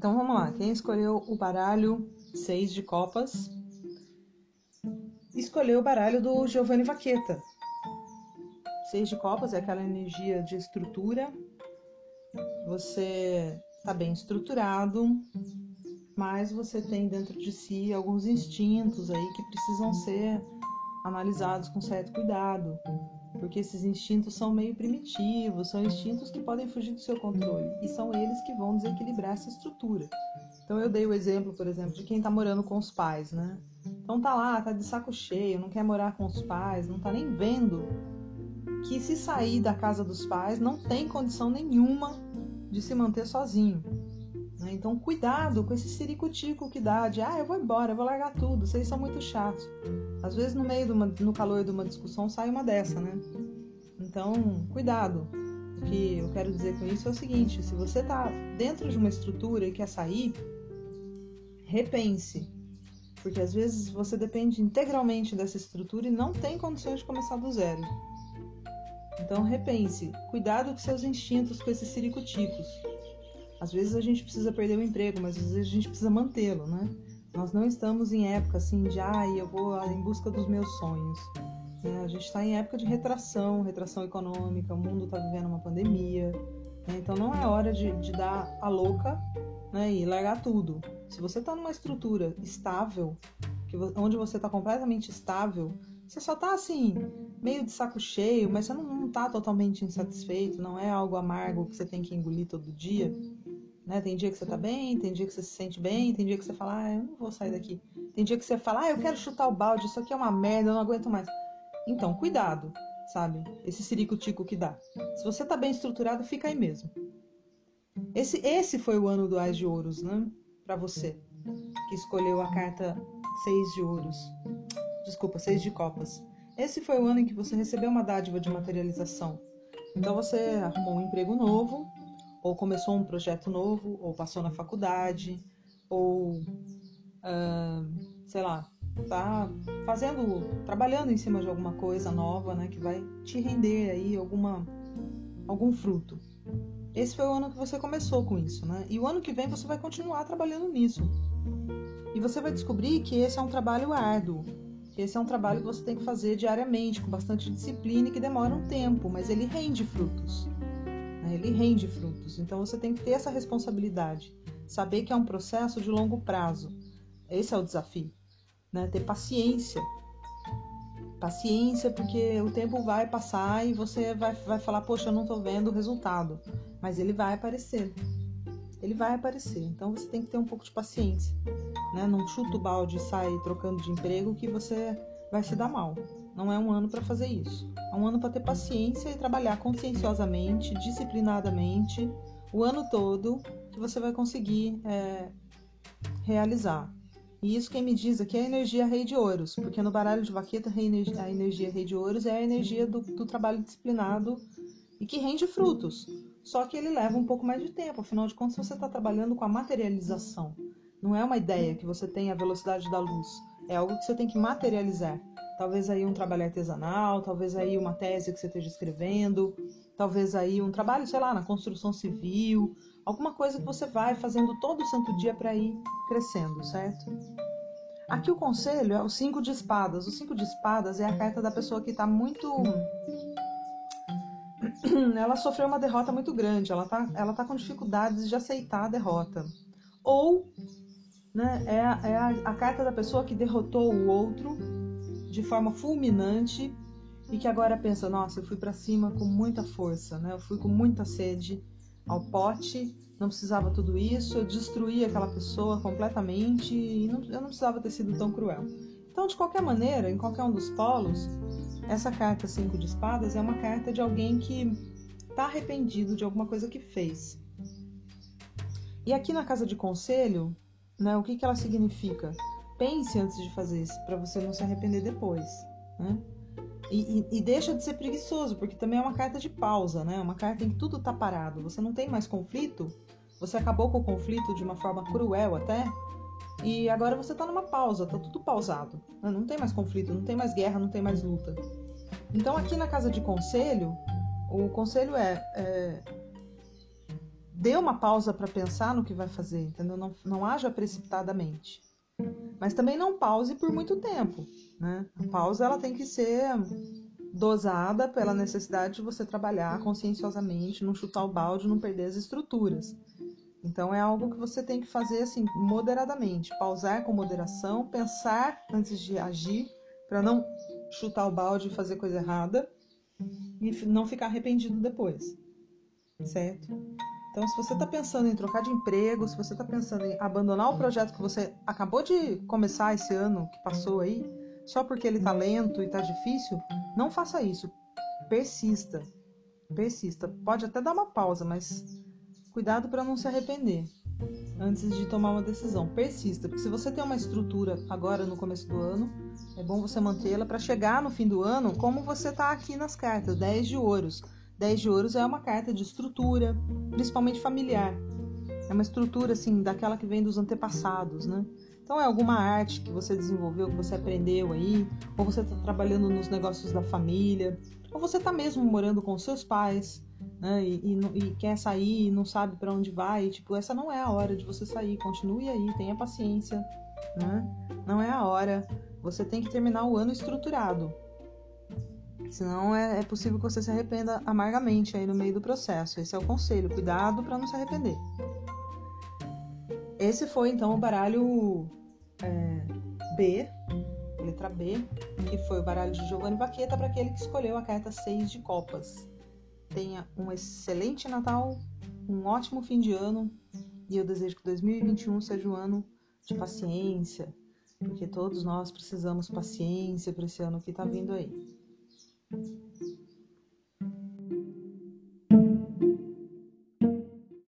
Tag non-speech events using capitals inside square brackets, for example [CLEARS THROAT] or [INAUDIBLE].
Então vamos lá, quem escolheu o baralho 6 de copas? Escolheu o baralho do Giovanni Vaqueta. Seis de copas é aquela energia de estrutura. Você está bem estruturado, mas você tem dentro de si alguns instintos aí que precisam ser analisados com certo cuidado, porque esses instintos são meio primitivos, são instintos que podem fugir do seu controle e são eles que vão desequilibrar essa estrutura. Então eu dei o exemplo, por exemplo, de quem está morando com os pais, né? Então tá lá, tá de saco cheio, não quer morar com os pais, não tá nem vendo que se sair da casa dos pais não tem condição nenhuma de se manter sozinho. Né? Então, cuidado com esse ciricutico que dá de, ah, eu vou embora, eu vou largar tudo, vocês são muito chatos. Às vezes, no meio, uma, no calor de uma discussão, sai uma dessa, né? Então, cuidado. O que eu quero dizer com isso é o seguinte: se você está dentro de uma estrutura e quer sair, repense. Porque às vezes você depende integralmente dessa estrutura e não tem condições de começar do zero. Então repense, cuidado com seus instintos com esses ciricuticos. Às vezes a gente precisa perder o emprego, mas às vezes a gente precisa mantê-lo, né? Nós não estamos em época assim de, ah, eu vou em busca dos meus sonhos. Né? A gente está em época de retração, retração econômica, o mundo está vivendo uma pandemia. Né? Então não é hora de, de dar a louca né? e largar tudo. Se você está numa estrutura estável, que, onde você está completamente estável, você só está assim, meio de saco cheio, mas você não está totalmente insatisfeito, não é algo amargo que você tem que engolir todo dia. Né? Tem dia que você está bem, tem dia que você se sente bem, tem dia que você fala, ah, eu não vou sair daqui. Tem dia que você fala, ah, eu quero chutar o balde, isso aqui é uma merda, eu não aguento mais. Então, cuidado, sabe? Esse sirico-tico que dá. Se você está bem estruturado, fica aí mesmo. Esse, esse foi o ano do Ais de Ouros, né? Para você, que escolheu a carta Seis de Ouros desculpa, seis de copas. Esse foi o ano em que você recebeu uma dádiva de materialização. Então você arrumou um emprego novo, ou começou um projeto novo, ou passou na faculdade, ou uh, sei lá, tá fazendo, trabalhando em cima de alguma coisa nova, né, que vai te render aí alguma algum fruto. Esse foi o ano que você começou com isso, né? E o ano que vem você vai continuar trabalhando nisso. E você vai descobrir que esse é um trabalho árduo, esse é um trabalho que você tem que fazer diariamente, com bastante disciplina e que demora um tempo, mas ele rende frutos. Né? Ele rende frutos. Então você tem que ter essa responsabilidade, saber que é um processo de longo prazo. Esse é o desafio. Né? Ter paciência. Paciência, porque o tempo vai passar e você vai, vai falar, poxa, eu não estou vendo o resultado. Mas ele vai aparecer ele vai aparecer. Então você tem que ter um pouco de paciência. Né? Não chuta o balde e sai trocando de emprego que você vai se dar mal. Não é um ano para fazer isso. É um ano para ter paciência e trabalhar conscienciosamente, disciplinadamente, o ano todo que você vai conseguir é, realizar. E isso quem me diz aqui é a energia rei de ouros, porque no baralho de vaqueta a energia rei de ouros é a energia do, do trabalho disciplinado e que rende frutos. Só que ele leva um pouco mais de tempo, afinal de contas você está trabalhando com a materialização. Não é uma ideia que você tem a velocidade da luz, é algo que você tem que materializar. Talvez aí um trabalho artesanal, talvez aí uma tese que você esteja escrevendo, talvez aí um trabalho, sei lá, na construção civil, alguma coisa que você vai fazendo todo santo dia para ir crescendo, certo? Aqui o conselho é o cinco de espadas. O cinco de espadas é a carta da pessoa que está muito [CLEARS THROAT] ela sofreu uma derrota muito grande, ela tá, ela tá com dificuldades de aceitar a derrota. Ou né, é, é a, a carta da pessoa que derrotou o outro de forma fulminante e que agora pensa, nossa, eu fui para cima com muita força, né? Eu fui com muita sede ao pote, não precisava tudo isso, eu destruí aquela pessoa completamente e não, eu não precisava ter sido tão cruel. Então, de qualquer maneira, em qualquer um dos polos, essa carta cinco de espadas é uma carta de alguém que está arrependido de alguma coisa que fez. E aqui na casa de conselho, né, o que, que ela significa? Pense antes de fazer isso, para você não se arrepender depois. Né? E, e, e, deixa de ser preguiçoso, porque também é uma carta de pausa, né? Uma carta em que tudo está parado. Você não tem mais conflito, você acabou com o conflito de uma forma cruel até, e agora você está numa pausa, está tudo pausado. Né? Não tem mais conflito, não tem mais guerra, não tem mais luta. Então aqui na casa de conselho, o conselho é, é dê uma pausa para pensar no que vai fazer, entendeu? Não, não haja precipitadamente. Mas também não pause por muito tempo, né? A pausa ela tem que ser dosada pela necessidade de você trabalhar conscienciosamente, não chutar o balde, não perder as estruturas. Então é algo que você tem que fazer assim moderadamente, pausar com moderação, pensar antes de agir, para não chutar o balde e fazer coisa errada e não ficar arrependido depois. Certo? Então, se você está pensando em trocar de emprego, se você está pensando em abandonar o projeto que você acabou de começar esse ano que passou aí, só porque ele está lento e está difícil, não faça isso. Persista. Persista. Pode até dar uma pausa, mas cuidado para não se arrepender antes de tomar uma decisão. Persista, porque se você tem uma estrutura agora no começo do ano, é bom você mantê-la para chegar no fim do ano, como você está aqui nas cartas, 10 de ouros 10 de ouros é uma carta de estrutura, principalmente familiar. É uma estrutura assim daquela que vem dos antepassados, né? Então é alguma arte que você desenvolveu, que você aprendeu aí, ou você está trabalhando nos negócios da família, ou você está mesmo morando com seus pais, né? E, e, e quer sair e não sabe para onde vai. E, tipo, essa não é a hora de você sair. Continue aí, tenha paciência, né? Não é a hora. Você tem que terminar o ano estruturado. Senão é, é possível que você se arrependa amargamente aí no meio do processo. Esse é o conselho. Cuidado para não se arrepender. Esse foi então o baralho é, B, letra B, que foi o baralho de Giovanni Baqueta para aquele que escolheu a carta 6 de copas. Tenha um excelente Natal, um ótimo fim de ano e eu desejo que 2021 seja um ano de paciência, porque todos nós precisamos paciência para esse ano que está vindo aí. Thank you.